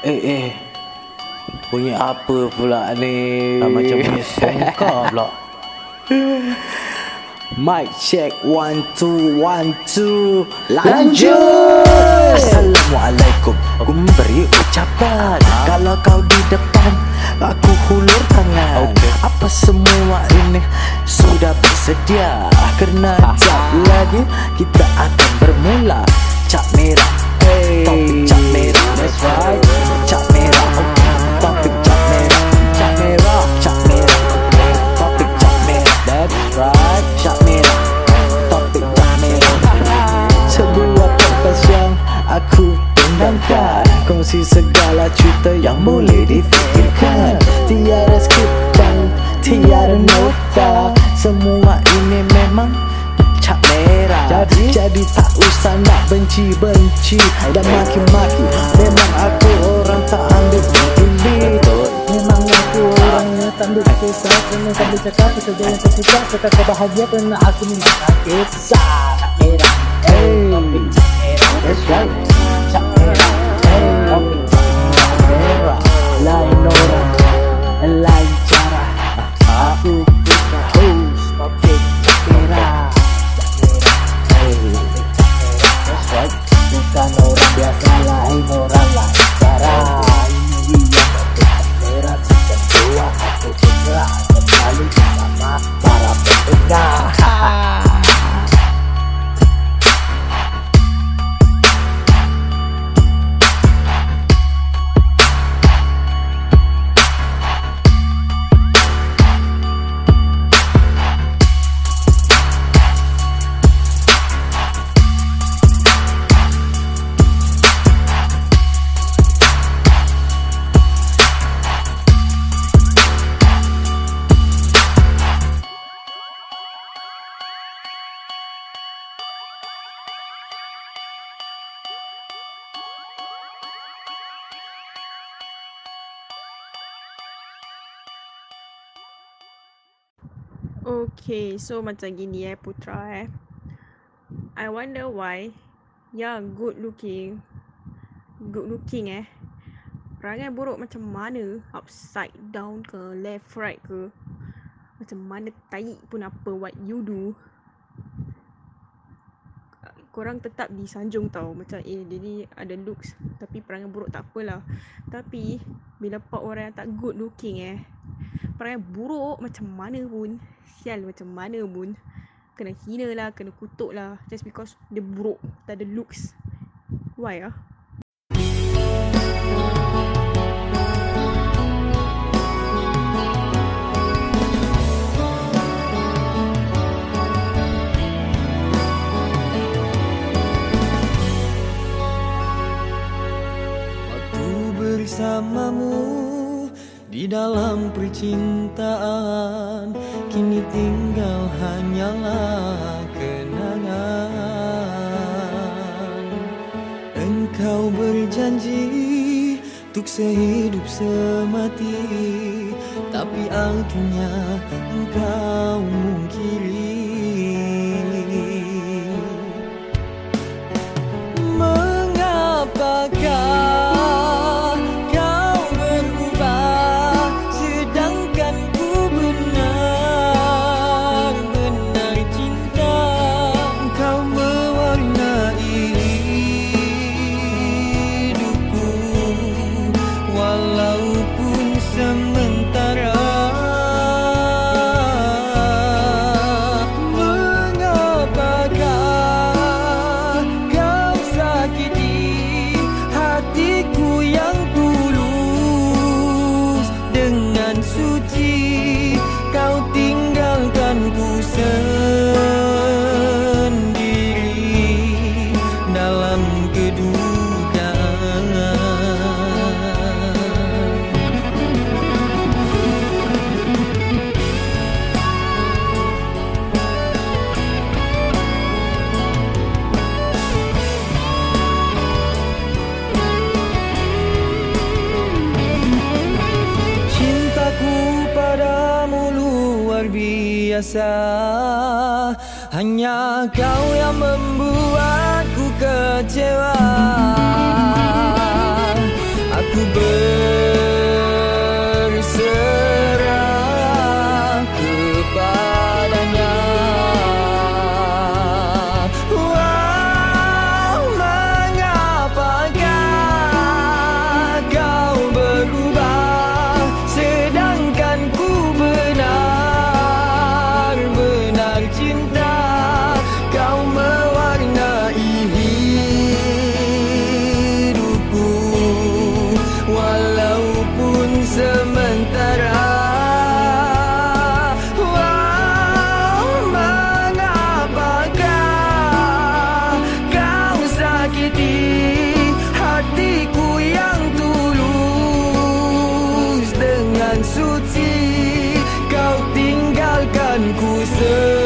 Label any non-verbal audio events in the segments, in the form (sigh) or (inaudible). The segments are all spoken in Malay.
Eh eh. Bunyi apa pula ni? Ah, Macam bunyi songkar (laughs) pula? Mic check one two one two. Lanjut! Assalamualaikum. Aku memberi ucapan. Kalau kau di depan Aku hulur tangan. Okay. Apa semua ini Sudah bersedia? Kerana jap lagi Kita akan bermula. Cap merah. Hey. Topik cap merah Right Cap merah okay. Topik cap merah Cap merah Cap merah okay. Topik cap merah That's right Cap merah Topik cap merah Sebuah podcast yang aku tendangkan Kongsi segala cerita yang boleh difikirkan Tiada skrip dan tiada nota Semua ini memang Jadi, Jadi tak usah nak benci-benci Dan maki-maki Memang aku orang tak ambil peduli Memang aku orangnya tak ambil kisah Kena sambil cakap Kerja yang tak suka Cakap kau bahagia Kerana aku mengisah Kisah Tak merah Hey. Tak merah That's right Tak merah Topik tak merah Lain orang Lain Okay, so macam gini eh Putra eh. I wonder why yang good looking good looking eh perangai buruk macam mana? Upside down ke left right ke? Macam mana tai pun apa what you do korang tetap disanjung tau. Macam eh dia ni ada looks tapi perangai buruk tak apalah. Tapi bila dapat orang yang tak good looking eh perangai buruk macam mana pun sial macam mana pun kena hina lah kena kutuk lah just because dia buruk tak ada looks. Why ah bersamamu di dalam percintaan. Kini tinggal hanyalah kenangan. Engkau berjanji untuk sehidup semati Tapi akhirnya engkau kau yang membuatku tinggalkan ku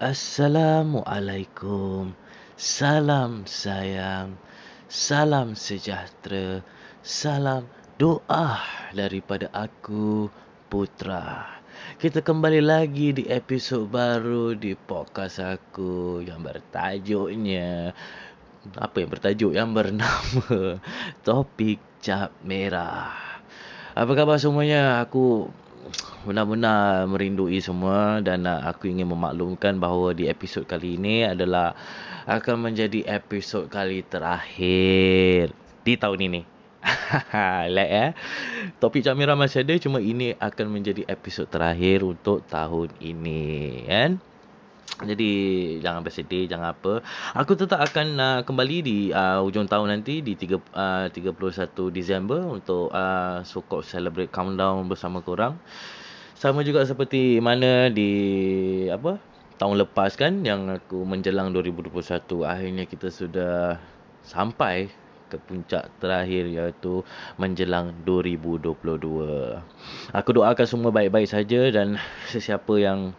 Assalamualaikum. Salam sayang. Salam sejahtera. Salam doa daripada aku Putra. Kita kembali lagi di episod baru di podcast aku Yang bertajuknya. Apa yang bertajuk? Yang bernama (laughs) Topik Cap Merah. Apa khabar semuanya? Aku benar-benar merindui semua dan uh, aku ingin memaklumkan bahawa di episod kali ini adalah akan menjadi episod kali terakhir di tahun ini. (laughs) like eh. Topik Camira masih ada cuma ini akan menjadi episod terakhir untuk tahun ini kan. Jadi jangan bersedih, jangan apa. Aku tetap akan uh, kembali di uh, hujung tahun nanti di 3 uh, 31 Disember untuk uh, so called celebrate countdown bersama korang. Sama juga seperti mana di apa? Tahun lepas kan yang aku menjelang 2021 akhirnya kita sudah sampai ke puncak terakhir iaitu menjelang 2022. Aku doakan semua baik-baik saja dan sesiapa yang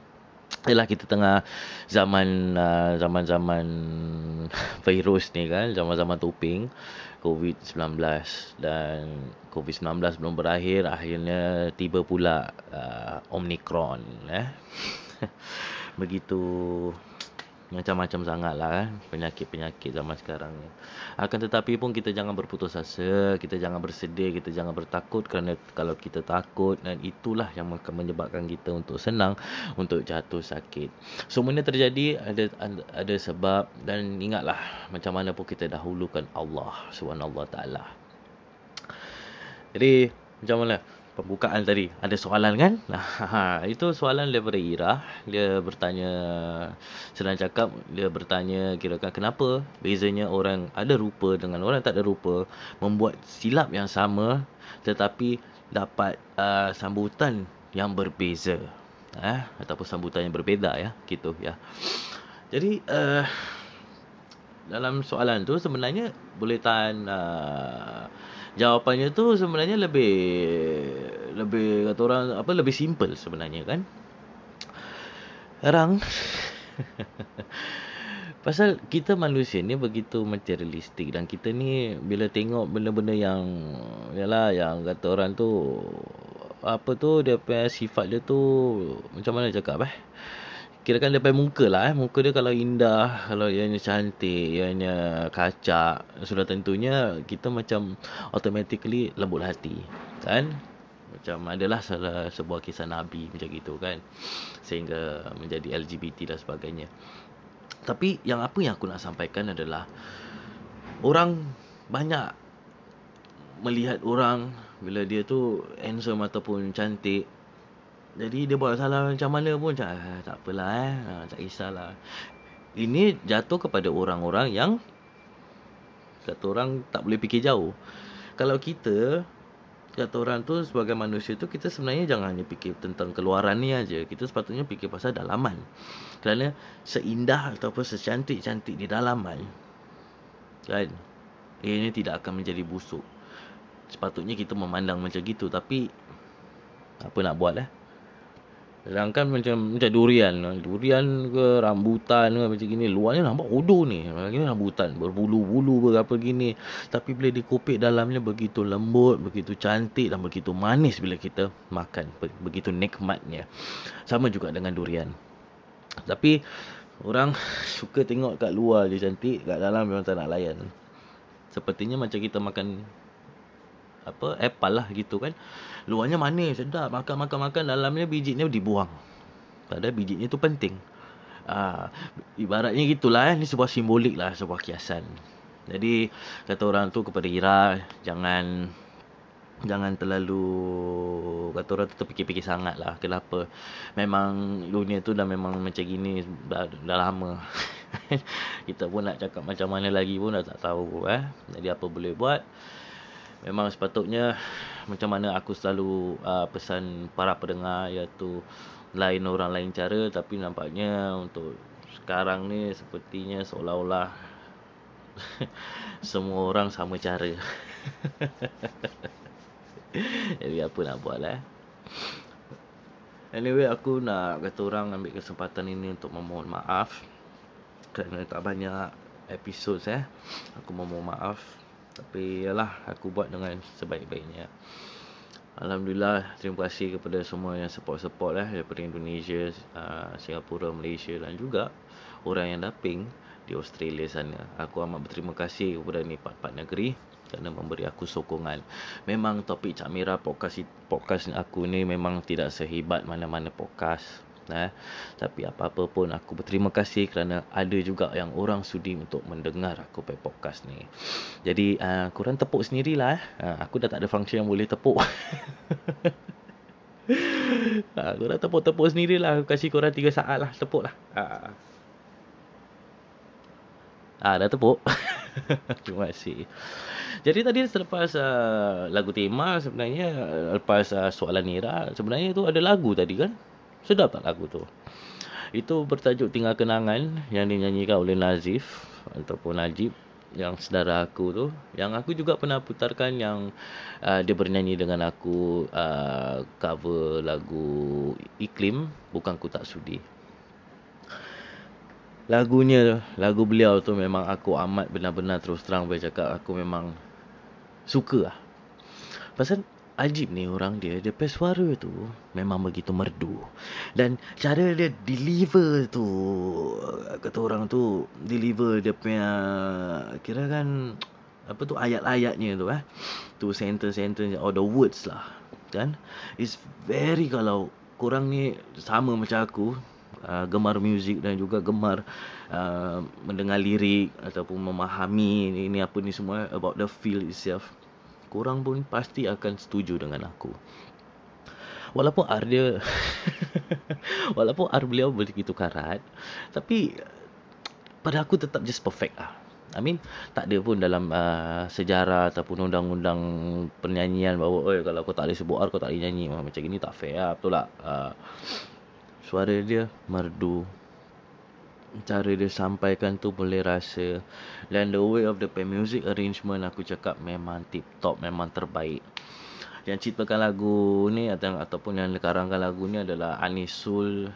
Yalah kita tengah zaman uh, zaman-zaman virus ni kan, zaman-zaman topeng COVID-19 dan COVID-19 belum berakhir akhirnya tiba pula uh, Omicron eh. (laughs) Begitu macam-macam sangat lah kan penyakit-penyakit zaman sekarang ni. Akan tetapi pun kita jangan berputus asa, kita jangan bersedih, kita jangan bertakut kerana kalau kita takut dan itulah yang akan menyebabkan kita untuk senang untuk jatuh sakit. Semuanya terjadi ada ada, ada sebab dan ingatlah macam mana pun kita dahulukan Allah Subhanahu taala. Jadi macam mana? Pembukaan tadi. Ada soalan kan? (laughs) Ha, itu soalan daripada Ira dia bertanya senang cakap dia bertanya kira-kira kenapa bezanya orang ada rupa dengan orang tak ada rupa membuat silap yang sama tetapi dapat uh, sambutan yang berbeza. Eh ataupun sambutan yang berbeza ya gitu ya. Jadi uh, dalam soalan tu sebenarnya boleh tahan uh, jawapannya tu sebenarnya lebih lebih kata orang apa lebih simple sebenarnya kan? Sekarang (laughs) pasal kita manusia ni begitu materialistik dan kita ni bila tengok benda-benda yang yalah yang kata orang tu apa tu dia punya sifat dia tu macam mana cakap eh kirakan daripada muka lah eh. Muka dia kalau indah, kalau ianya cantik, ianya kacak, sudah tentunya kita macam automatically lembut hati. Kan? Macam adalah salah sebuah kisah Nabi macam gitu kan. Sehingga menjadi LGBT dan sebagainya. Tapi yang apa yang aku nak sampaikan adalah orang banyak melihat orang bila dia tu handsome ataupun cantik jadi dia buat salah macam mana pun macam ah, tak apalah eh. Ha, tak kisahlah. Ini jatuh kepada orang-orang yang kata orang tak boleh fikir jauh. Kalau kita kata orang tu sebagai manusia tu kita sebenarnya jangan hanya fikir tentang keluaran ni aja. Kita sepatutnya fikir pasal dalaman. Kerana seindah ataupun secantik-cantik di dalaman kan ini tidak akan menjadi busuk. Sepatutnya kita memandang macam gitu tapi apa nak buat eh? Sedangkan macam macam durian. Durian ke rambutan ke macam gini. Luarnya nampak hodoh ni. Ini rambutan. Berbulu-bulu berapa gini. Tapi bila dikopik dalamnya begitu lembut, begitu cantik dan begitu manis bila kita makan. Begitu nikmatnya. Sama juga dengan durian. Tapi orang suka tengok kat luar je cantik. Kat dalam memang tak nak layan. Sepertinya macam kita makan apa apple lah gitu kan luarnya manis sedap. Makan makan makan. Dalamnya bijinya dibuang. Padahal bijinya tu penting. Uh, ibaratnya gitulah eh. Ni sebuah simbolik lah sebuah kiasan. Jadi kata orang tu kepada Ira jangan jangan terlalu kata orang tu terfikir-fikir sangat lah. Kenapa? Memang dunia tu dah memang macam gini dah, dah lama. (laughs) Kita pun nak cakap macam mana lagi pun dah tak tahu eh. Jadi apa boleh buat memang sepatutnya macam mana aku selalu uh, pesan para pendengar iaitu lain orang lain cara tapi nampaknya untuk sekarang ni sepertinya seolah-olah (laughs) semua orang sama cara. (laughs) Jadi apa nak buat lah. Anyway aku nak kata orang ambil kesempatan ini untuk memohon maaf Kerana tak banyak episod eh? Aku memohon maaf Tapi yalah aku buat dengan sebaik-baiknya Alhamdulillah terima kasih kepada semua yang support-support eh Daripada Indonesia, uh, Singapura, Malaysia dan juga Orang yang daping di Australia sana Aku amat berterima kasih kepada ni part-part negeri kerana memberi aku sokongan. Memang topik Cak Mira podcast podcast aku ni memang tidak sehebat mana-mana podcast. Eh. Tapi apa-apa pun aku berterima kasih kerana ada juga yang orang sudi untuk mendengar aku punya podcast ni. Jadi uh, korang tepuk sendirilah. Eh. Uh, aku dah tak ada function yang boleh tepuk. uh, (laughs) korang tepuk-tepuk sendirilah. Aku kasih korang 3 saat lah. Tepuk lah. Uh. Ah, dah tepuk. (laughs) Terima kasih. Jadi tadi selepas uh, lagu tema sebenarnya lepas uh, soalan Nira sebenarnya tu ada lagu tadi kan? Sedap tak lagu tu? Itu bertajuk Tinggal Kenangan yang dinyanyikan oleh Nazif ataupun Najib yang saudara aku tu yang aku juga pernah putarkan yang uh, dia bernyanyi dengan aku uh, cover lagu Iklim bukan ku tak sudi lagunya lagu beliau tu memang aku amat benar-benar terus terang boleh cakap aku memang suka lah. Pasal Ajib ni orang dia, dia punya suara tu memang begitu merdu. Dan cara dia deliver tu, kata orang tu, deliver dia punya, kira kan, apa tu, ayat-ayatnya tu eh. Tu sentence-sentence, or the words lah. Kan? It's very kalau korang ni sama macam aku, uh, gemar muzik dan juga gemar uh, mendengar lirik ataupun memahami ini, ini apa ni semua about the feel itself korang pun pasti akan setuju dengan aku. Walaupun ar dia (laughs) walaupun ar beliau begitu karat, tapi pada aku tetap just perfect lah. I mean, tak ada pun dalam uh, sejarah ataupun undang-undang penyanyian bahawa oi kalau kau tak boleh sebut ar kau tak boleh nyanyi. Macam gini tak fair lah, betul tak? Uh, suara dia merdu, cara dia sampaikan tu boleh rasa. Dan the way of the music arrangement aku cakap memang tip top memang terbaik. Yang ciptakan lagu ni atau ataupun yang karangkan lagu ni adalah Anisul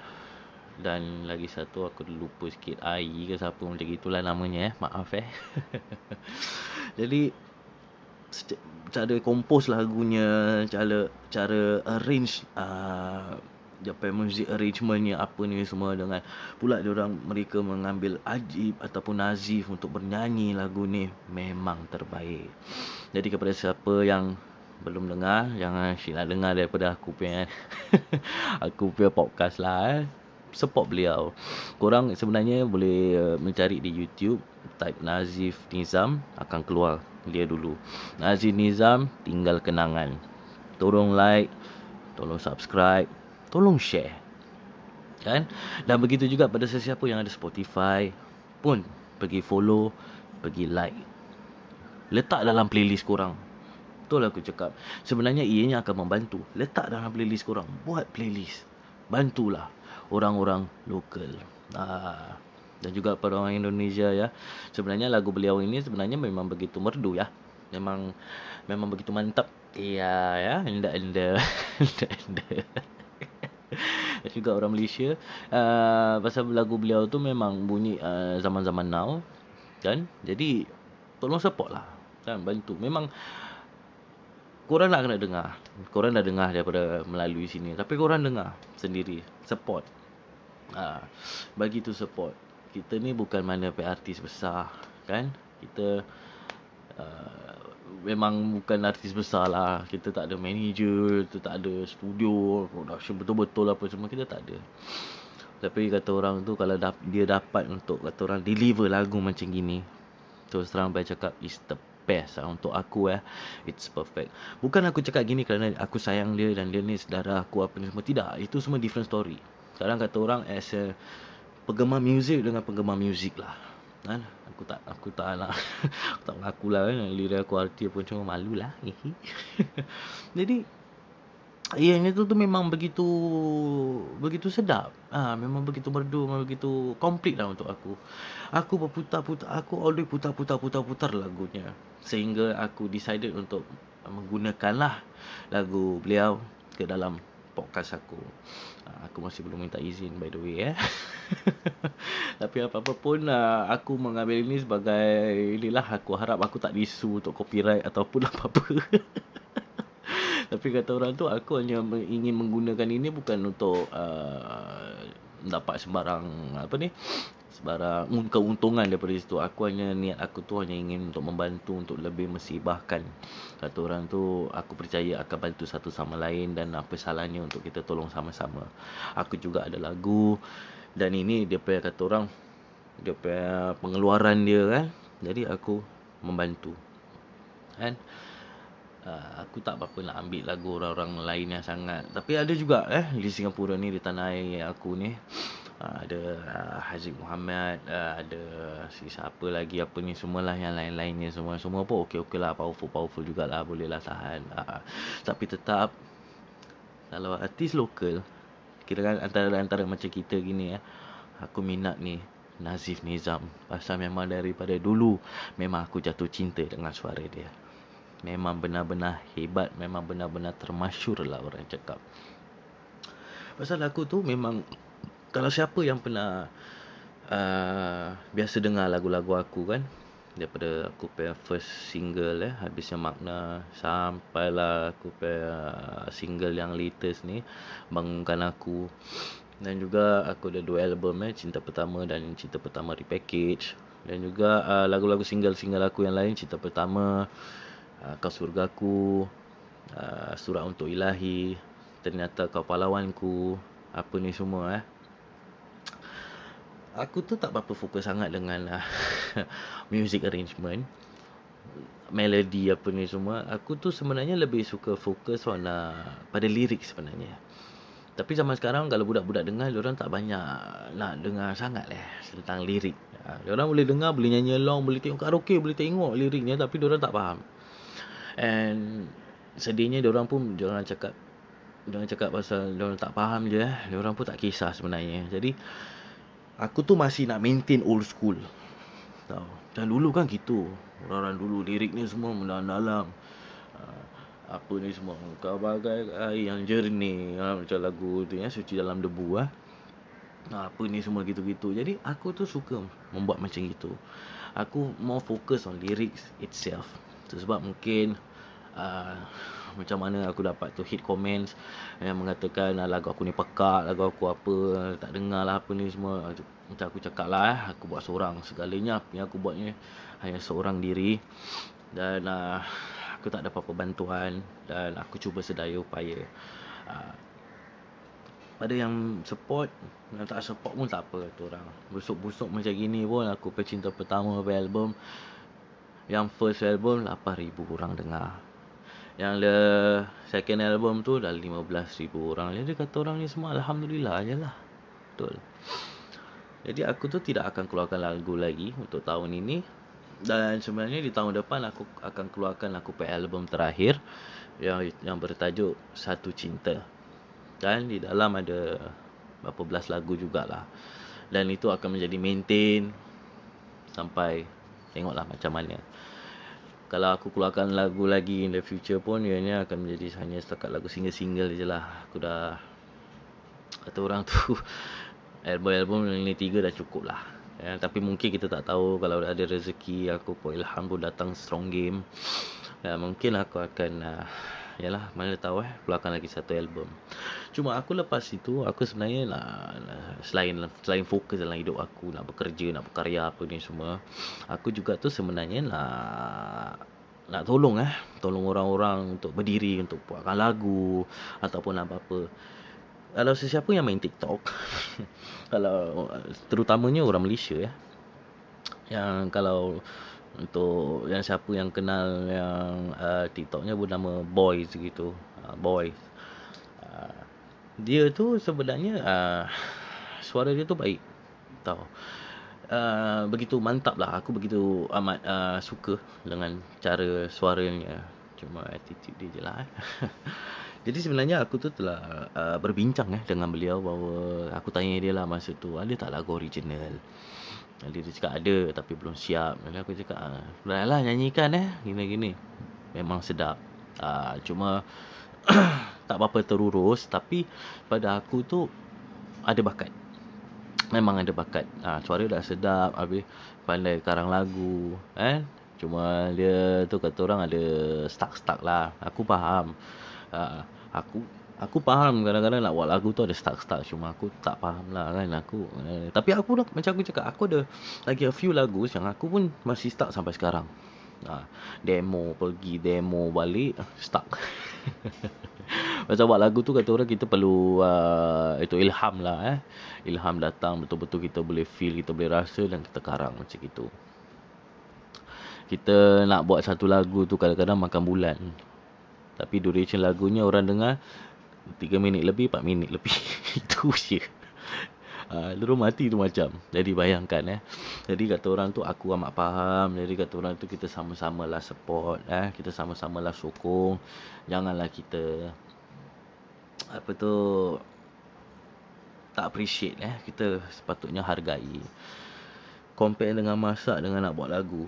dan lagi satu aku lupa sikit Ai ke siapa macam gitulah namanya eh. Maaf eh. (laughs) Jadi cara compose lagunya cara cara arrange uh, apa music arrangementnya apa ni semua dengan pula dia orang mereka mengambil Ajib ataupun Nazif untuk bernyanyi lagu ni memang terbaik. Jadi kepada siapa yang belum dengar jangan silap dengar daripada aku punya (laughs) aku punya podcast lah eh. support beliau. Korang sebenarnya boleh uh, mencari di YouTube type Nazif Nizam akan keluar dia dulu. Nazif Nizam tinggal kenangan. Tolong like, tolong subscribe tolong share. Kan? Dan begitu juga pada sesiapa yang ada Spotify pun pergi follow, pergi like. Letak dalam playlist korang. Betul aku cakap. Sebenarnya ianya akan membantu. Letak dalam playlist korang. Buat playlist. Bantulah orang-orang lokal. Ah. Dan juga pada orang Indonesia ya. Sebenarnya lagu beliau ini sebenarnya memang begitu merdu ya. Memang memang begitu mantap. Iya ya. Enda enda. enda enda juga orang Malaysia. Uh, pasal lagu beliau tu memang bunyi uh, zaman-zaman now kan? Jadi tolong support lah kan? Bantu. Memang korang nak kena dengar. Korang dah dengar daripada melalui sini. Tapi korang dengar sendiri. Support. Uh, bagi tu support. Kita ni bukan mana artis besar kan? Kita uh, memang bukan artis besar lah. Kita tak ada manager, kita tak ada studio, production betul-betul apa semua. Kita tak ada. Tapi kata orang tu kalau dia dapat untuk kata orang deliver lagu macam gini. Terus terang baik cakap is the best lah untuk aku eh. It's perfect. Bukan aku cakap gini kerana aku sayang dia dan dia ni saudara aku apa ni semua. Tidak. Itu semua different story. Sekarang kata orang as a penggemar muzik dengan penggemar muzik lah. Kan? Aku tak aku tak nak (laughs) aku tak mengaku lah kan. Lirik aku arti pun cuma malu lah. (laughs) Jadi Ianya tu tu memang begitu begitu sedap. Ha, memang begitu merdu, memang begitu komplit lah untuk aku. Aku berputar-putar, aku always putar-putar-putar-putar lagunya. Sehingga aku decided untuk menggunakanlah lagu beliau ke dalam podcast aku. Ha, aku masih belum minta izin by the way eh. (laughs) Tapi apa-apa pun uh, aku mengambil ini sebagai inilah aku harap aku tak disu untuk copyright ataupun (laughs) apa-apa. (laughs) Tapi kata orang tu aku hanya ingin menggunakan ini bukan untuk uh, dapat sembarang apa ni sebarang keuntungan daripada situ. Aku hanya niat aku tu hanya ingin untuk membantu untuk lebih mesibahkan. Kata orang tu aku percaya akan bantu satu sama lain dan apa salahnya untuk kita tolong sama-sama. Aku juga ada lagu dan ini dia punya kata orang dia punya pengeluaran dia kan. Jadi aku membantu. Kan? Uh, aku tak apa-apa nak ambil lagu orang-orang lain yang sangat Tapi ada juga eh Di Singapura ni Di tanah air aku ni uh, Ada uh, Haziq Muhammad uh, Ada si siapa lagi Apa ni semualah yang lain-lainnya Semua. Semua pun okey-okey lah Powerful-powerful jugalah Boleh lah tahan uh, Tapi tetap Kalau artis lokal Kira kan antara-antara macam kita gini eh Aku minat ni Nazif Nizam. Pasal memang daripada dulu Memang aku jatuh cinta dengan suara dia. Memang benar-benar hebat memang benar-benar termasyur lah orang cakap. Pasal aku tu memang kalau siapa yang pernah uh, biasa dengar lagu-lagu aku kan daripada aku punya first single eh habisnya makna sampailah aku punya uh, single yang latest ni bangunkan aku. Dan juga aku ada dua album eh cinta pertama dan cinta pertama repackage. Dan juga uh, lagu-lagu single-single aku yang lain cinta pertama Ah, kau surgaku uh, surah untuk ilahi ternyata kau pahlawanku apa ni semua eh aku tu tak berapa fokus sangat dengan uh, (laughs) music arrangement melody apa ni semua aku tu sebenarnya lebih suka fokus on uh, pada lirik sebenarnya tapi zaman sekarang kalau budak-budak dengar orang tak banyak nak dengar sangat lah tentang lirik. Ha, orang boleh dengar, boleh nyanyi along, boleh tengok karaoke, boleh tengok liriknya tapi orang tak faham. And sedihnya orang pun orang cakap orang cakap pasal orang tak faham je eh. Orang pun tak kisah sebenarnya. Jadi aku tu masih nak maintain old school. Tahu. Dan dulu kan gitu. Orang-orang dulu lirik ni semua mendalam-dalam. Uh, apa ni semua kau bagai air yang jernih uh, macam lagu tu ya suci dalam debu ah. Uh, apa ni semua gitu-gitu. Jadi aku tu suka membuat macam itu. Aku more focus on lyrics itself. Itu sebab mungkin uh, macam mana aku dapat tu hit comments yang mengatakan uh, lagu aku ni pekak, lagu aku apa, tak dengar lah apa ni semua. Macam aku cakap lah eh, aku buat seorang. Segalanya yang aku buat ni hanya seorang diri. Dan uh, aku tak dapat bantuan dan aku cuba sedaya upaya. Uh, pada yang support yang tak support pun tak apa tu orang busuk-busuk macam gini pun aku pecinta pertama album yang first album 8000 orang dengar. Yang the second album tu dah 15000 orang. Jadi kata orang ni semua alhamdulillah ajalah. Betul. Jadi aku tu tidak akan keluarkan lagu lagi untuk tahun ini. Dan sebenarnya di tahun depan aku akan keluarkan aku pe album terakhir yang yang bertajuk Satu Cinta. Dan di dalam ada berapa belas lagu jugalah. Dan itu akan menjadi maintain sampai tengoklah macam mana kalau aku keluarkan lagu lagi in the future pun ianya akan menjadi hanya setakat lagu single-single je lah. Aku dah kata orang tu (laughs) album-album ini tiga dah cukup lah. Ya, tapi mungkin kita tak tahu kalau ada rezeki aku pun ilham pun datang strong game. Ya, mungkin aku akan uh, Yalah mana tahu eh keluarkan lagi satu album. Cuma aku lepas itu aku sebenarnya nak, nak selain selain fokus dalam hidup aku nak bekerja, nak berkarya apa ni semua. Aku juga tu sebenarnya nak nak tolong eh, tolong orang-orang untuk berdiri untuk buatkan lagu ataupun apa-apa. kalau sesiapa yang main TikTok (laughs) kalau terutamanya orang Malaysia ya yang kalau untuk yang siapa yang kenal yang uh, TikToknya bernama Boys gitu. Uh, Boys. Uh, dia tu sebenarnya uh, suara dia tu baik tahu. Uh, begitu mantap lah. Aku begitu amat uh, suka dengan cara suaranya. Cuma attitude dia je lah eh. (laughs) Jadi sebenarnya aku tu telah uh, berbincang eh dengan beliau bahawa aku tanya dia lah masa tu ada tak lagu original. Jadi dia cakap ada tapi belum siap. Jadi aku cakap ah, lah nyanyikan eh gini-gini. Memang sedap. Uh, cuma (clears throat) tak apa-apa terurus tapi pada aku tu ada bakat. Memang ada bakat. Uh, suara dah sedap habis pandai karang lagu eh. Cuma dia tu kata orang ada stuck-stuck lah. Aku faham. Uh, aku aku faham kadang-kadang nak buat lagu tu ada stuck-stuck cuma aku tak faham lah kan aku eh, tapi aku dah macam aku cakap aku ada lagi a few lagu yang aku pun masih stuck sampai sekarang. Ha, demo pergi demo balik stuck. (laughs) Macam buat lagu tu kata orang kita perlu uh, itu ilham lah eh. Ilham datang betul-betul kita boleh feel kita boleh rasa dan kita karang macam itu. Kita nak buat satu lagu tu kadang-kadang makan bulan. Tapi duration lagunya orang dengar 3 minit lebih, 4 minit lebih. (laughs) Itu je. Uh, Lalu mati tu macam. Jadi bayangkan eh. Jadi kata orang tu aku amat faham. Jadi kata orang tu kita sama-sama lah support. eh Kita sama-sama lah sokong. Janganlah kita apa tu tak appreciate eh kita sepatutnya hargai compare dengan masak dengan nak buat lagu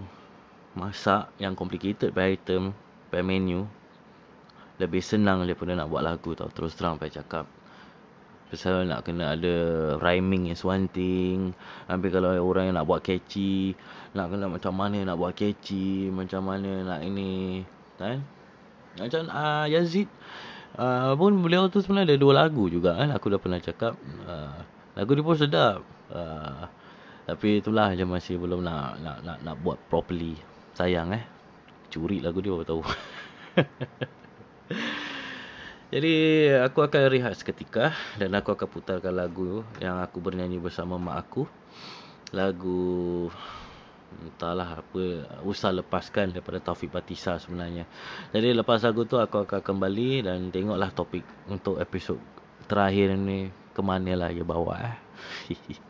masak yang complicated by item by menu lebih senang daripada nak buat lagu tau terus terang pai cakap. Pasal nak kena ada rhyming is one thing Habis kalau orang yang nak buat catchy Nak kena macam mana nak buat catchy Macam mana nak ini Kan? Macam uh, Yazid uh, Pun beliau tu sebenarnya ada dua lagu juga kan Aku dah pernah cakap. Uh, Lagu dia pun sedap. Uh, Tapi itulah je masih belum nak nak, nak nak buat properly. Sayang eh? Curi lagu dia tahu (laughs) (laughs) Jadi aku akan rehat seketika dan aku akan putarkan lagu yang aku bernyanyi bersama mak aku. Lagu entahlah apa usah lepaskan daripada Taufik Batisa sebenarnya. Jadi lepas lagu tu aku akan kembali dan tengoklah topik untuk episod terakhir ni ke mana lah ia bawa eh. (laughs)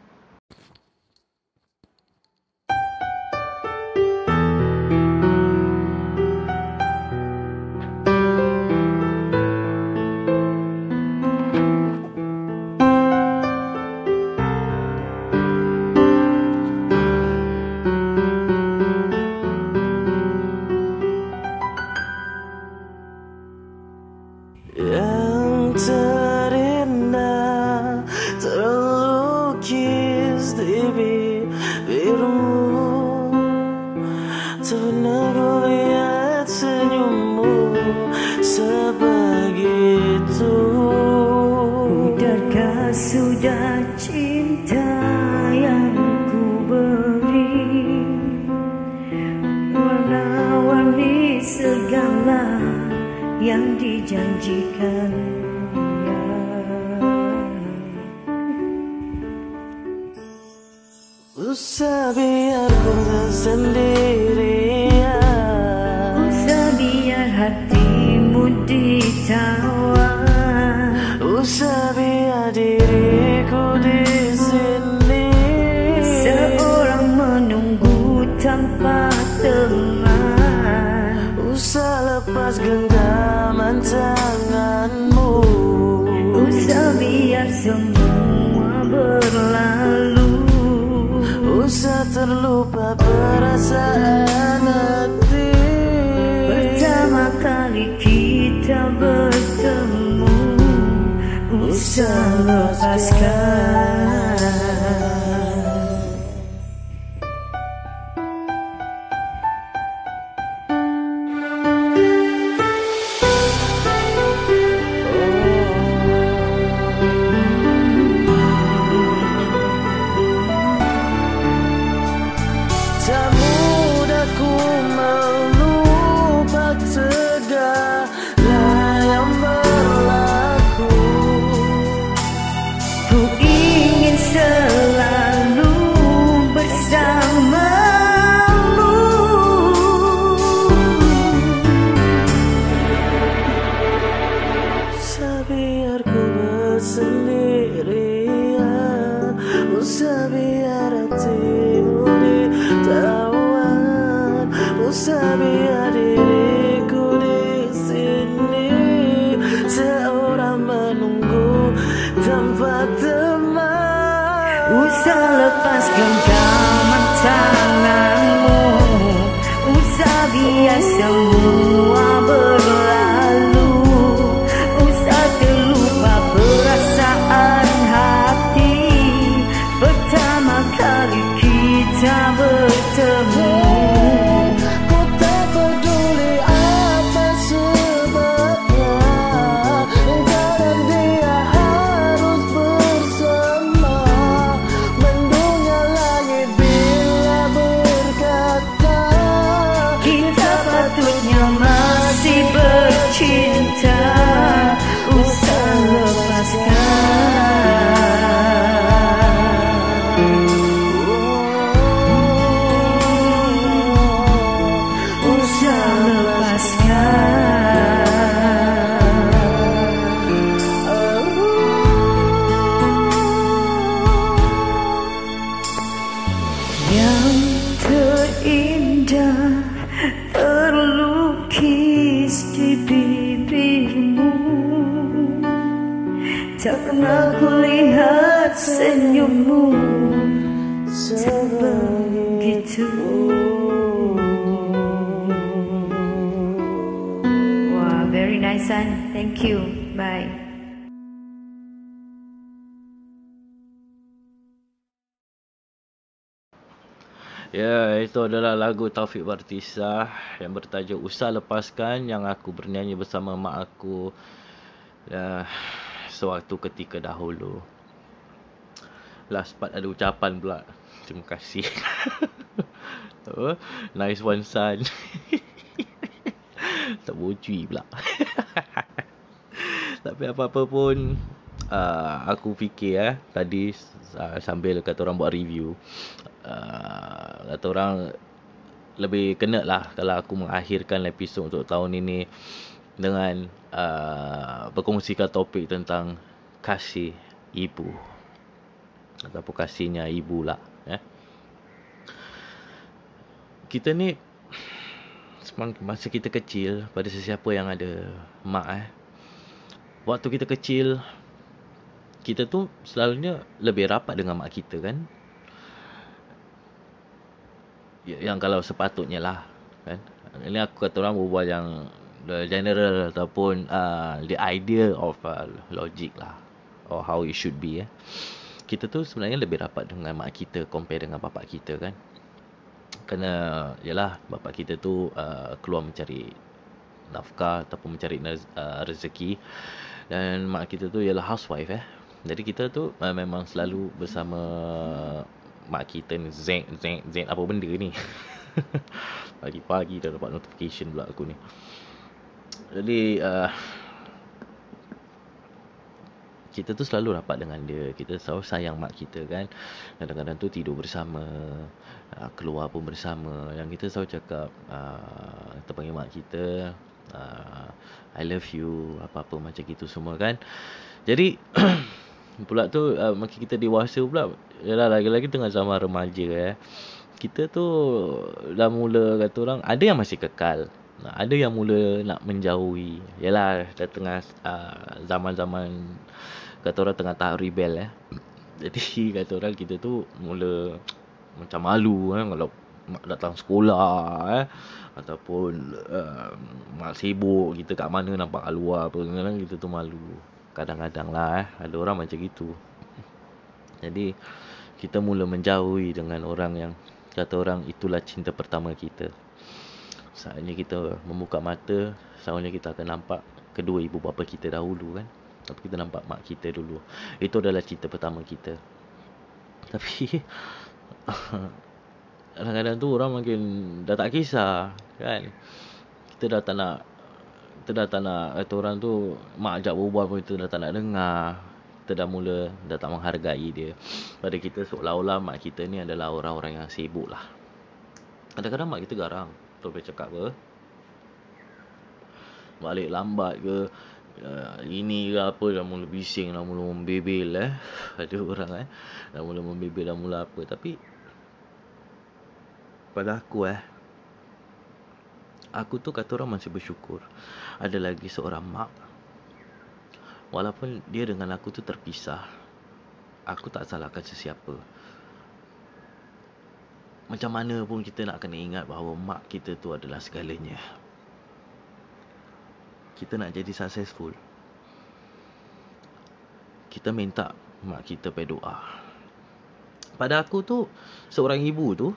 semua berlalu. Usah terlupa perasaan hati. Pertama kali kita bertemu Usah lepaskan adalah lagu Taufik Bartisah yang bertajuk Usah Lepaskan yang aku bernyanyi bersama mak aku ya, sewaktu ketika dahulu. Last part ada ucapan pula. Terima kasih. Apa? (laughs) nice one son. (laughs) tak bocui pula. (laughs) Tapi apa-apa pun uh, aku fikir eh tadi uh, sambil kata orang buat review uh, kata orang lebih kena lah kalau aku mengakhirkan episod untuk tahun ini dengan uh, berkongsikan topik tentang kasih ibu. Ataupun kasihnya ibu lah eh. kita ni masa kita kecil pada sesiapa yang ada mak eh. Waktu kita kecil kita tu selalunya lebih rapat dengan mak kita kan yang kalau sepatutnya lah kan? Ini aku kata orang berbual yang the general ataupun uh, the idea of uh, logic lah or how it should be eh kita tu sebenarnya lebih rapat dengan mak kita compare dengan bapak kita kan? Kerana yalah bapak kita tu uh, keluar mencari nafkah ataupun mencari uh, rezeki. Dan mak kita tu ialah housewife eh. Jadi kita tu uh, memang selalu bersama mak kita ni zeng zeng zeng apa benda ni. (laughs) Pagi-pagi dah dapat notification pula aku ni. Jadi uh, kita tu selalu rapat dengan dia. Kita selalu sayang mak kita kan. Kadang-kadang tu tidur bersama uh, keluar pun bersama. Yang kita selalu cakap uh, kita panggil mak kita uh, I love you apa-apa macam gitu semua kan. Jadi (clears throat) pula tu uh, makin kita dewasa pula yalah lagi-lagi tengah zaman remaja eh. Kita tu dah mula kata orang ada yang masih kekal. Ada yang mula nak menjauhi. Yalah dah tengah uh, zaman-zaman kata orang tengah tahap rebel eh. Jadi (laughs) kata orang kita tu mula macam malu eh kalau mak datang sekolah eh. Ataupun uh, mak sibuk kita kat mana nampak kat luar apa kadang kita tu malu kadang-kadang lah eh. Ada orang macam gitu. Jadi kita mula menjauhi dengan orang yang kata orang itulah cinta pertama kita. Saatnya kita membuka mata saatnya kita akan nampak kedua ibu bapa kita dahulu kan. Tapi kita nampak mak kita dulu. Itu adalah cinta pertama kita. Tapi (laughs) kadang-kadang tu orang makin dah tak kisah kan. Kita dah tak nak kita dah tak nak kata orang tu mak ajak berbual pun kita dah tak nak dengar. Kita dah mula dah tak menghargai dia. Pada kita seolah-olah mak kita ni adalah orang-orang yang sibuk lah. Kadang-kadang mak kita garang. Betul boleh cakap apa balik lambat ke? Uh, ini ke apa? Dah mula bising dah mula membebel eh. (laughs) Ada orang eh. Dah mula membebel dah mula apa. Tapi pada aku eh aku tu kata orang masih bersyukur. Ada lagi seorang mak. Walaupun dia dengan aku tu terpisah aku tak salahkan sesiapa. Macam mana pun kita nak kena ingat bahawa mak kita tu adalah segalanya. Kita nak jadi successful. Kita minta mak kita berdoa. Pada aku tu seorang ibu tu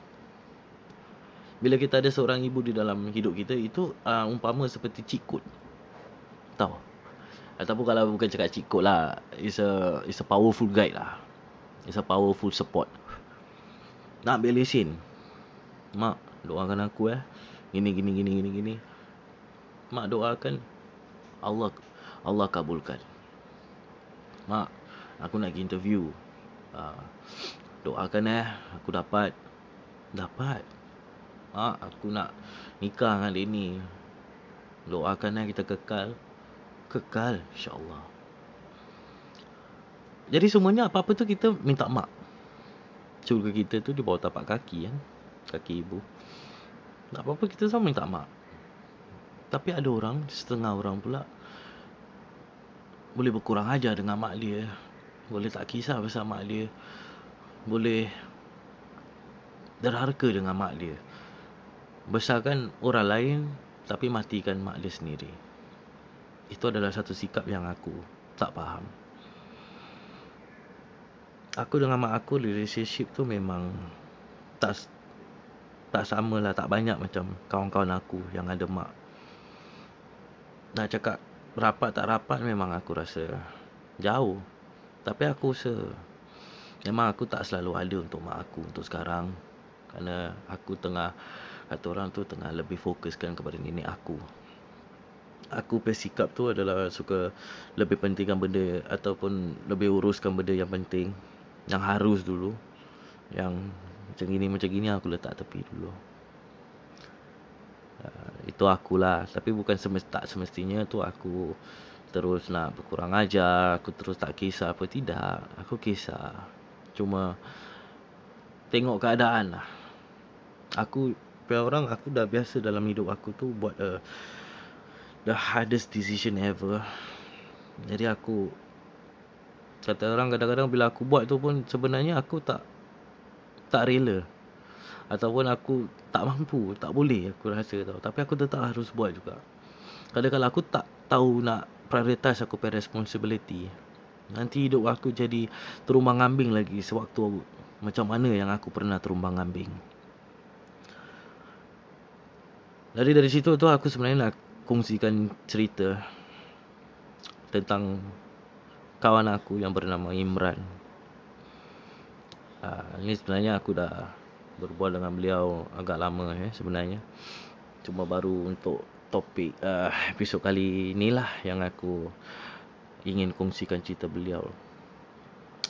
bila kita ada seorang ibu di dalam hidup kita itu uh, umpama seperti cikut tahu? Ataupun kalau bukan cakap cikut lah is a is a powerful guide lah. Is a powerful support. Nak ambil lesen. Mak doakan aku eh. Gini gini gini gini gini. Mak doakan. Allah Allah kabulkan. Mak aku nak pergi interview. Uh, doakan eh. Aku dapat. Dapat Mak, aku nak nikah dengan dia ni. Doakan eh kita kekal. Kekal, insyaAllah. Jadi semuanya apa-apa tu kita minta mak. Surga kita tu di bawah tapak kaki kan. Kaki ibu. Tak apa-apa kita sama minta mak. Tapi ada orang, setengah orang pula. Boleh berkurang ajar dengan mak dia. Boleh tak kisah pasal mak dia. Boleh derhaka dengan mak dia besarkan orang lain tapi matikan mak dia sendiri. Itu adalah satu sikap yang aku tak faham. Aku dengan mak aku relationship tu memang tak tak sama lah, tak banyak macam kawan-kawan aku yang ada mak. Nak cakap rapat tak rapat memang aku rasa jauh. Tapi aku rasa memang aku tak selalu ada untuk mak aku untuk sekarang. Kerana aku tengah Kata orang tu tengah lebih fokuskan kepada nenek aku. Aku bersikap tu adalah suka lebih pentingkan benda ataupun lebih uruskan benda yang penting. Yang harus dulu. Yang macam gini macam gini aku letak tepi dulu. Uh, itu akulah. Tapi bukan semest, tak semestinya tu aku terus nak berkurang ajar. Aku terus tak kisah apa. Tidak. Aku kisah. Cuma tengok keadaan lah. Aku sampai orang aku dah biasa dalam hidup aku tu buat a the hardest decision ever. Jadi aku kata orang kadang-kadang bila aku buat tu pun sebenarnya aku tak tak rela ataupun aku tak mampu, tak boleh aku rasa tau. Tapi aku tetap harus buat juga. Kadang-kadang aku tak tahu nak prioritize aku punya responsibility. Nanti hidup aku jadi terumbang ambing lagi sewaktu macam mana yang aku pernah terumbang ambing. Jadi dari situ tu aku sebenarnya nak kongsikan cerita tentang kawan aku yang bernama Imran. Uh, ini sebenarnya aku dah berbual dengan beliau agak lama eh sebenarnya. Cuma baru untuk topik uh, episod kali inilah yang aku ingin kongsikan cerita beliau.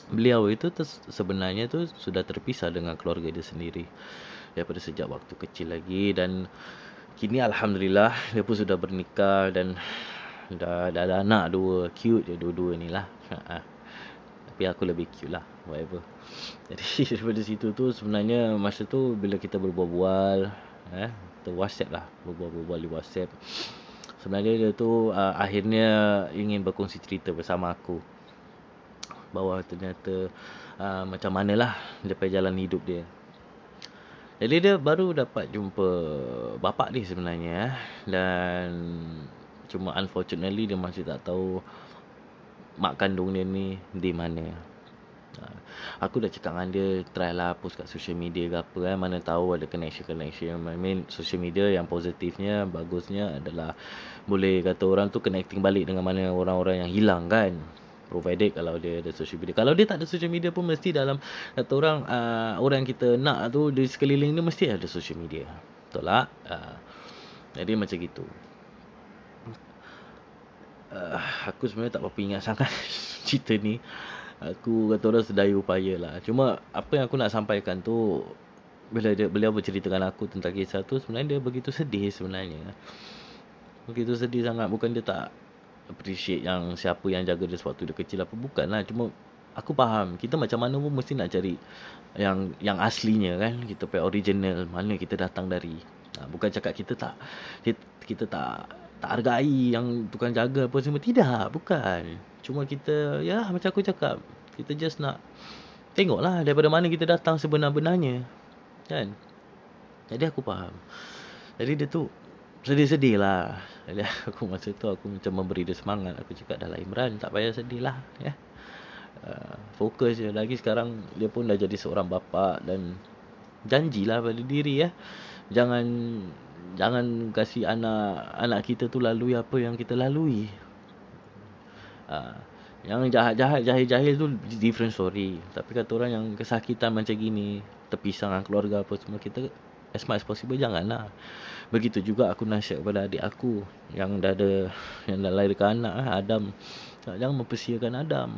Beliau itu sebenarnya tu sudah terpisah dengan keluarga dia sendiri daripada sejak waktu kecil lagi dan Kini Alhamdulillah Dia pun sudah bernikah Dan Dah, dah ada anak dua Cute je dua-dua ni lah. Ha. Tapi aku lebih cute lah Whatever. (laughs) Jadi daripada situ tu Sebenarnya masa tu Bila kita berbual-bual eh, Kita whatsapp lah. Berbual-bual di whatsapp. Sebenarnya dia tu uh, Akhirnya Ingin berkongsi cerita bersama aku. Bahawa ternyata uh, Macam manalah Dia jalan hidup dia jadi dia baru dapat jumpa bapak dia sebenarnya eh. dan cuma unfortunately dia masih tak tahu mak kandung dia ni di mana. Ha, aku dah cakap dengan dia try lah post kat social media ke apa eh mana tahu ada connection connection. I mean social media yang positifnya bagusnya adalah boleh kata orang tu connecting balik dengan mana orang-orang yang hilang kan provided kalau dia ada social media. Kalau dia tak ada social media pun mesti dalam kata orang uh, orang kita nak tu di sekeliling dia mesti ada social media. Betul tak? Uh, jadi macam gitu. Uh, aku sebenarnya tak apa ingat sangat (laughs) cerita ni. Aku kata orang sedaya upaya lah. Cuma apa yang aku nak sampaikan tu bila dia, beliau berceritakan aku tentang kisah tu sebenarnya dia begitu sedih sebenarnya. Begitu sedih sangat bukan dia tak appreciate yang siapa yang jaga dia sewaktu dia kecil apa bukan lah cuma aku faham kita macam mana pun mesti nak cari yang yang aslinya kan. Kita pay original mana kita datang dari ha, bukan cakap kita tak kita, kita tak tak hargai yang tukang jaga apa semua. Tidak bukan. Cuma kita ya macam aku cakap kita just nak tengoklah daripada mana kita datang sebenar-benarnya kan. Jadi aku faham. Jadi dia tu sedih-sedih lah. Jadi (laughs) aku masa tu aku macam memberi dia semangat. Aku cakap dah lah Imran tak payah sedih lah ya. Uh, fokus je. Lagi sekarang dia pun dah jadi seorang bapa dan janjilah pada diri ya. Jangan jangan kasih anak anak kita tu lalui apa yang kita lalui. Uh, yang jahat-jahat jahil-jahil tu different story. Tapi kata orang yang kesakitan macam gini terpisah dengan keluarga apa semua kita as much as possible janganlah. Begitu juga aku nasihat kepada adik aku yang dah ada yang dah lahirkan anak eh, Adam. Jangan mempersiakan Adam.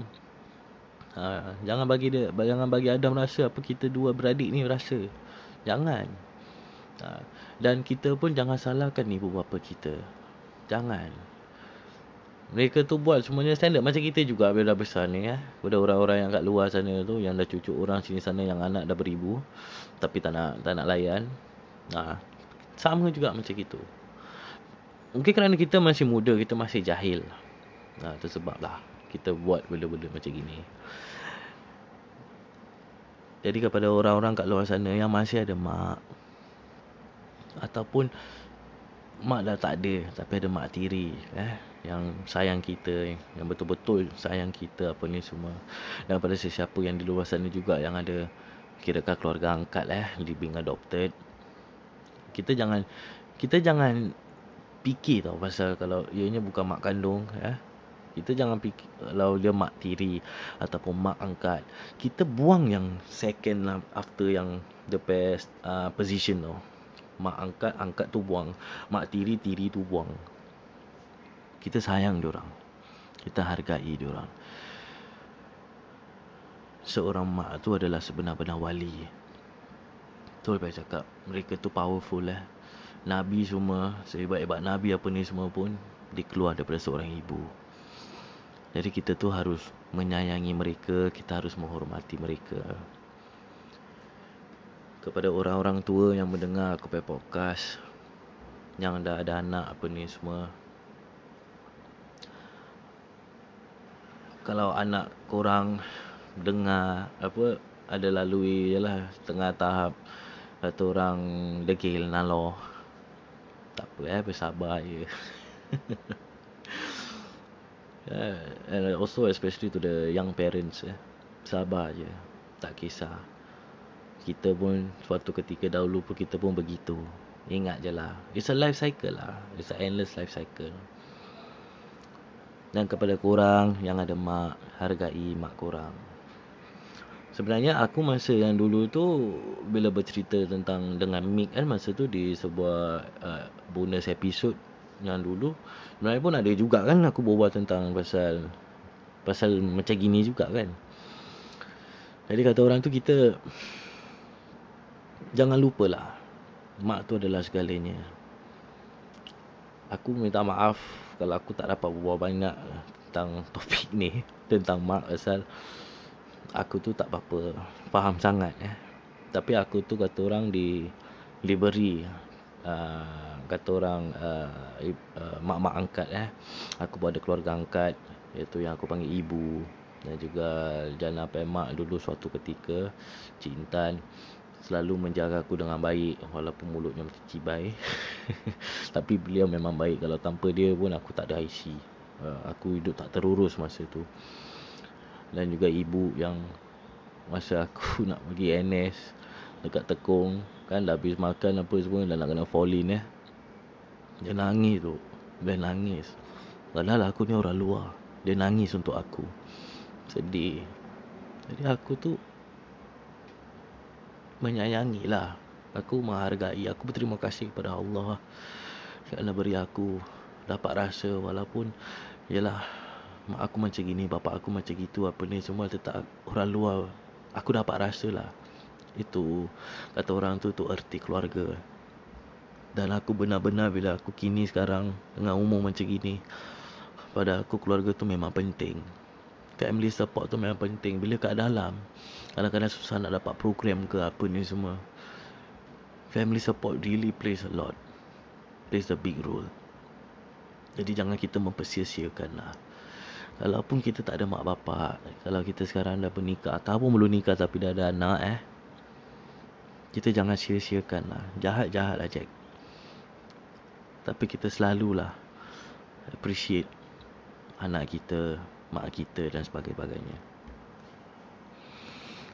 Ha, jangan bagi dia jangan bagi Adam rasa apa kita dua beradik ni rasa. Jangan. Ha, dan kita pun jangan salahkan ibu bapa kita. Jangan mereka tu buat semuanya standard macam kita juga bila dah besar ni ya. Ada orang-orang yang kat luar sana tu yang dah cucuk orang sini sana yang anak dah beribu tapi tak nak tak nak layan. Ha, sama juga macam itu. Mungkin kerana kita masih muda, kita masih jahil. Ha, itu sebablah kita buat benda-benda macam gini. Jadi kepada orang-orang kat luar sana yang masih ada mak ataupun mak dah tak ada tapi ada mak tiri eh yang sayang kita yang betul-betul sayang kita apa ni semua dan pada sesiapa yang di luar sana juga yang ada kirakan keluarga angkat eh living adopted kita jangan kita jangan fikir tau pasal kalau ianya bukan mak kandung ya. Kita jangan fikir kalau dia mak tiri ataupun mak angkat. Kita buang yang second lah after yang the best uh, position tau. Mak angkat, angkat tu buang. Mak tiri, tiri tu buang. Kita sayang orang. Kita hargai orang. Seorang mak tu adalah sebenar-benar wali. Betul apa cakap. Mereka tu powerful lah. Nabi semua, sehebat-hebat Nabi apa ni semua pun, dia keluar daripada seorang ibu. Jadi kita tu harus menyayangi mereka, kita harus menghormati mereka. Kepada orang-orang tua yang mendengar aku punya podcast, yang dah ada anak apa ni semua. Kalau anak korang dengar apa ada lalui je lah tengah tahap satu orang degil nalo. Tak apa eh, bersabar je. yeah, (laughs) and also especially to the young parents eh. Sabar je. Tak kisah. Kita pun suatu ketika dahulu pun kita pun begitu. Ingat je lah. It's a life cycle lah. It's a endless life cycle. Dan kepada korang yang ada mak, hargai mak korang. Sebenarnya aku masa yang dulu tu bila bercerita tentang dengan Mick kan masa tu di sebuah uh, bonus episode yang dulu sebenarnya pun ada juga kan aku berbual tentang pasal pasal macam gini juga kan. Jadi kata orang tu kita jangan lupalah mak tu adalah segalanya. Aku minta maaf kalau aku tak dapat berbual banyak tentang topik ni tentang mak pasal aku tu tak apa-apa faham sangat eh. Tapi aku tu kata orang di diberi uh, kata orang uh, uh, mak-mak angkat eh. Aku pun ada keluarga angkat iaitu yang aku panggil ibu dan juga jana pemak dulu suatu ketika cintan selalu menjaga aku dengan baik walaupun mulutnya macam cibai. (laughs) Tapi beliau memang baik. Kalau tanpa dia pun aku tak ada IC. Uh, aku hidup tak terurus masa tu. Dan juga ibu yang masa aku (laughs) nak pergi NS dekat Tekong kan dah habis makan apa semua dah nak kena fall in eh. Dia nangis tu dia nangis. Padahal aku ni orang luar. Dia nangis untuk aku. Sedih. Jadi aku tu menyayangi lah aku menghargai aku berterima kasih kepada Allah kerana beri aku dapat rasa walaupun yalah mak aku macam gini, bapa aku macam gitu, apa ni semua tetap orang luar. Aku dapat rasa lah. Itu kata orang tu tu erti keluarga. Dan aku benar-benar bila aku kini sekarang dengan umur macam gini. pada aku keluarga tu memang penting. Family support tu memang penting. Bila kat dalam, kadang-kadang susah nak dapat program ke apa ni semua. Family support really plays a lot. Plays a big role. Jadi jangan kita mempersia-siakan lah. Kalaupun kita tak ada mak bapak, kalau kita sekarang dah bernikah, ataupun belum nikah tapi dah ada anak eh. Kita jangan sia-siakan lah. Jahat-jahat lah Jack. Tapi kita selalulah appreciate anak kita, mak kita dan sebagainya.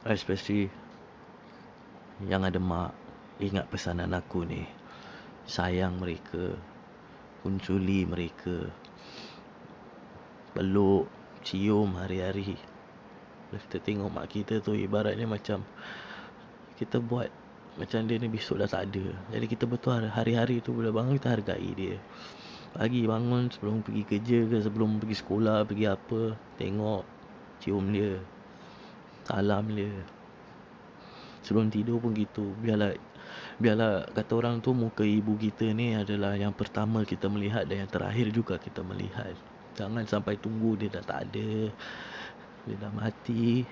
Especially yang ada mak, ingat pesanan aku ni. Sayang mereka, kunculi mereka, peluk, cium hari-hari. Kita tengok mak kita tu ibaratnya macam kita buat macam dia ni besok dah tak ada. Jadi kita betul hari-hari tu bila bangun kita hargai dia. Pagi bangun sebelum pergi kerja ke sebelum pergi sekolah, pergi apa, tengok, cium dia. Salam dia. Sebelum tidur pun gitu. Biarlah biarlah kata orang tu muka ibu kita ni adalah yang pertama kita melihat dan yang terakhir juga kita melihat. Jangan sampai tunggu dia dah tak ada. Dia dah mati.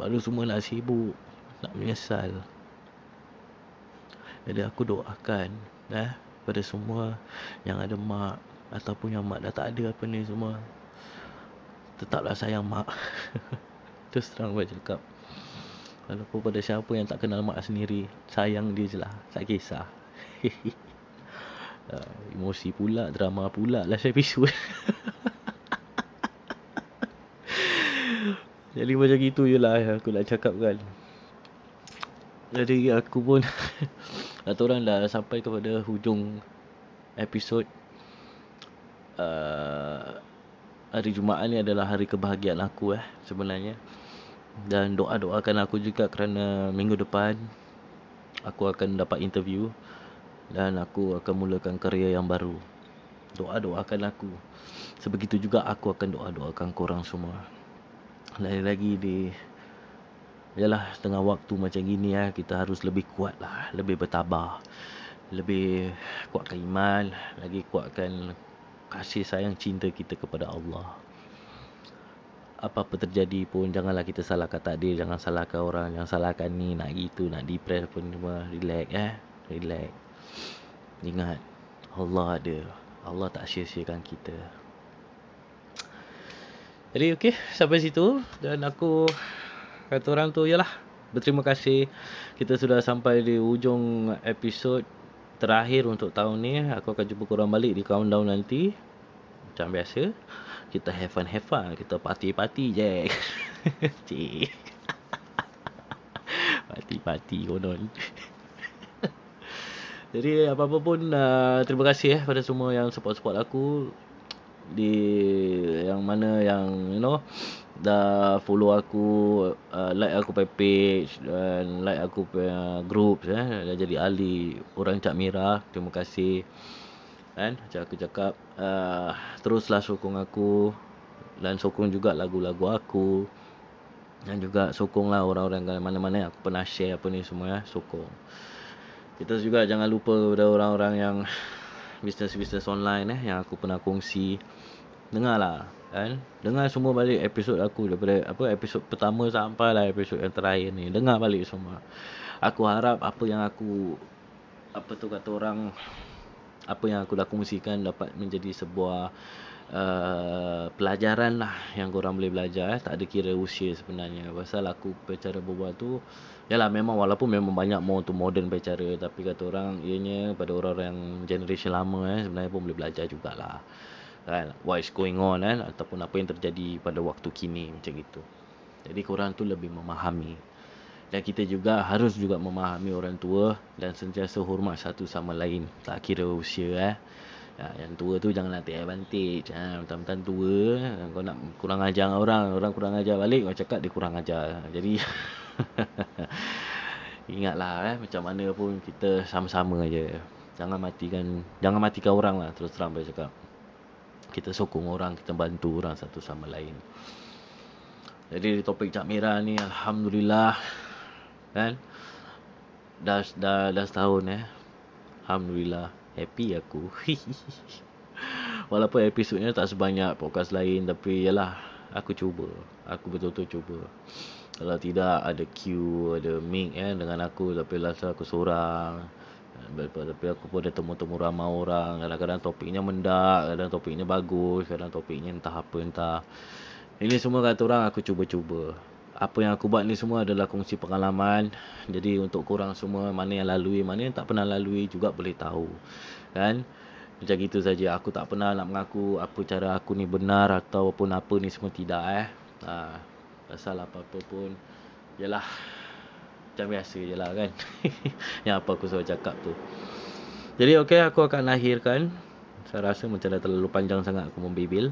Baru semua nak sibuk. Nak menyesal. Jadi aku doakan eh, pada semua yang ada mak ataupun yang mak dah tak ada apa ni semua. Tetaplah sayang mak. (laughs) Terus terang buat cakap. Walaupun pada siapa yang tak kenal mak sendiri, sayang dia je lah. Tak kisah. uh, (laughs) emosi pula, drama pula last episode. (laughs) Jadi macam gitu je lah aku nak cakap kan. Jadi aku pun (laughs) Kata orang dah sampai kepada hujung episod uh, Hari Jumaat ni adalah hari kebahagiaan aku eh sebenarnya. Dan doa-doakan aku juga kerana minggu depan Aku akan dapat interview Dan aku akan mulakan kerja yang baru. Doa-doakan aku. Sebegitu juga aku akan doa-doakan korang semua. Lagi-lagi di Yalah tengah waktu macam gini ya kita harus lebih kuat lah, lebih bertabah, lebih kuatkan iman, lagi kuatkan kasih sayang cinta kita kepada Allah. Apa-apa terjadi pun janganlah kita salahkan takdir, jangan salahkan orang, jangan salahkan ni nak gitu, nak depress pun cuma relax eh, relax. Ingat Allah ada. Allah tak sia-siakan kita. Jadi okey, sampai situ dan aku kata orang tu yalah berterima kasih kita sudah sampai di ujung episod terakhir untuk tahun ni aku akan jumpa korang balik di countdown nanti. Macam biasa kita have fun have fun. Kita party party je. (laughs) Cik. Party party konon jadi apa-apa pun uh, terima kasih eh pada semua yang support-support aku. Di yang mana yang you know dah follow aku uh, like aku punya page dan like aku punya group eh. Dah jadi ahli orang Cak Mira terima kasih. Kan macam aku cakap uh, teruslah sokong aku dan sokong juga lagu-lagu aku. Dan juga sokonglah orang-orang mana-mana yang aku pernah share apa ni semua ya sokong. Kita juga jangan lupa pada orang-orang yang bisnes-bisnes online eh yang aku pernah kongsi. Dengarlah kan? Dengar semua balik episod aku daripada apa episod pertama sampai lah episod yang terakhir ni. Dengar balik semua. Aku harap apa yang aku apa tu kata orang apa yang aku dah kongsikan dapat menjadi sebuah uh, pelajaran lah yang korang boleh belajar. Eh. tak ada kira usia sebenarnya. Pasal aku bercara berbual tu Yalah memang walaupun memang banyak more tu modern bercara tapi kata orang ianya pada orang-orang yang generation lama eh sebenarnya pun boleh belajar jugalah kan what is going on kan ataupun apa yang terjadi pada waktu kini macam itu jadi korang tu lebih memahami. Dan kita juga harus juga memahami orang tua dan sentiasa hormat satu sama lain. Tak kira usia eh. Ya, yang tua tu jangan nak take advantage ha, mentang-mentang tua kau nak kurang ajar orang orang kurang ajar balik kau cakap dia kurang ajar. Jadi (laughs) ingatlah eh macam mana pun kita sama-sama aja. Jangan matikan jangan matikan orang lah terus terang saya cakap kita sokong orang, kita bantu orang satu sama lain. Jadi di topik Cak Mira ni alhamdulillah kan dah dah dah setahun eh. Alhamdulillah happy aku. (laughs) Walaupun episodnya tak sebanyak podcast lain tapi yalah aku cuba. Aku betul-betul cuba. Kalau tidak ada Q, ada Mick eh dengan aku tapi rasa aku seorang. Tapi aku pun ada temu-temu ramai orang. Kadang-kadang topiknya mendak, kadang topiknya bagus, kadang topiknya entah apa entah. Ini semua kata orang aku cuba-cuba. Apa yang aku buat ni semua adalah kongsi pengalaman. Jadi untuk korang semua mana yang lalui, mana yang tak pernah lalui juga boleh tahu. Kan? Macam gitu saja. Aku tak pernah nak mengaku apa cara aku ni benar ataupun apa ni semua tidak eh. Ha, pasal apa-apa pun yalah macam biasa je lah kan. (laughs) yang apa aku selalu cakap tu. Jadi okey aku akan akhirkan. Saya rasa macam dah terlalu panjang sangat aku membibil.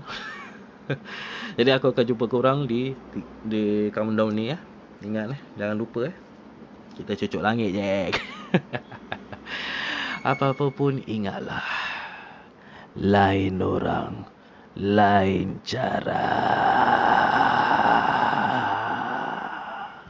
(laughs) Jadi aku akan jumpa korang di di countdown ni ya. Ingat eh, jangan lupa eh. Kita cucuk langit je. (laughs) Apa-apa pun ingatlah. Lain orang, lain cara.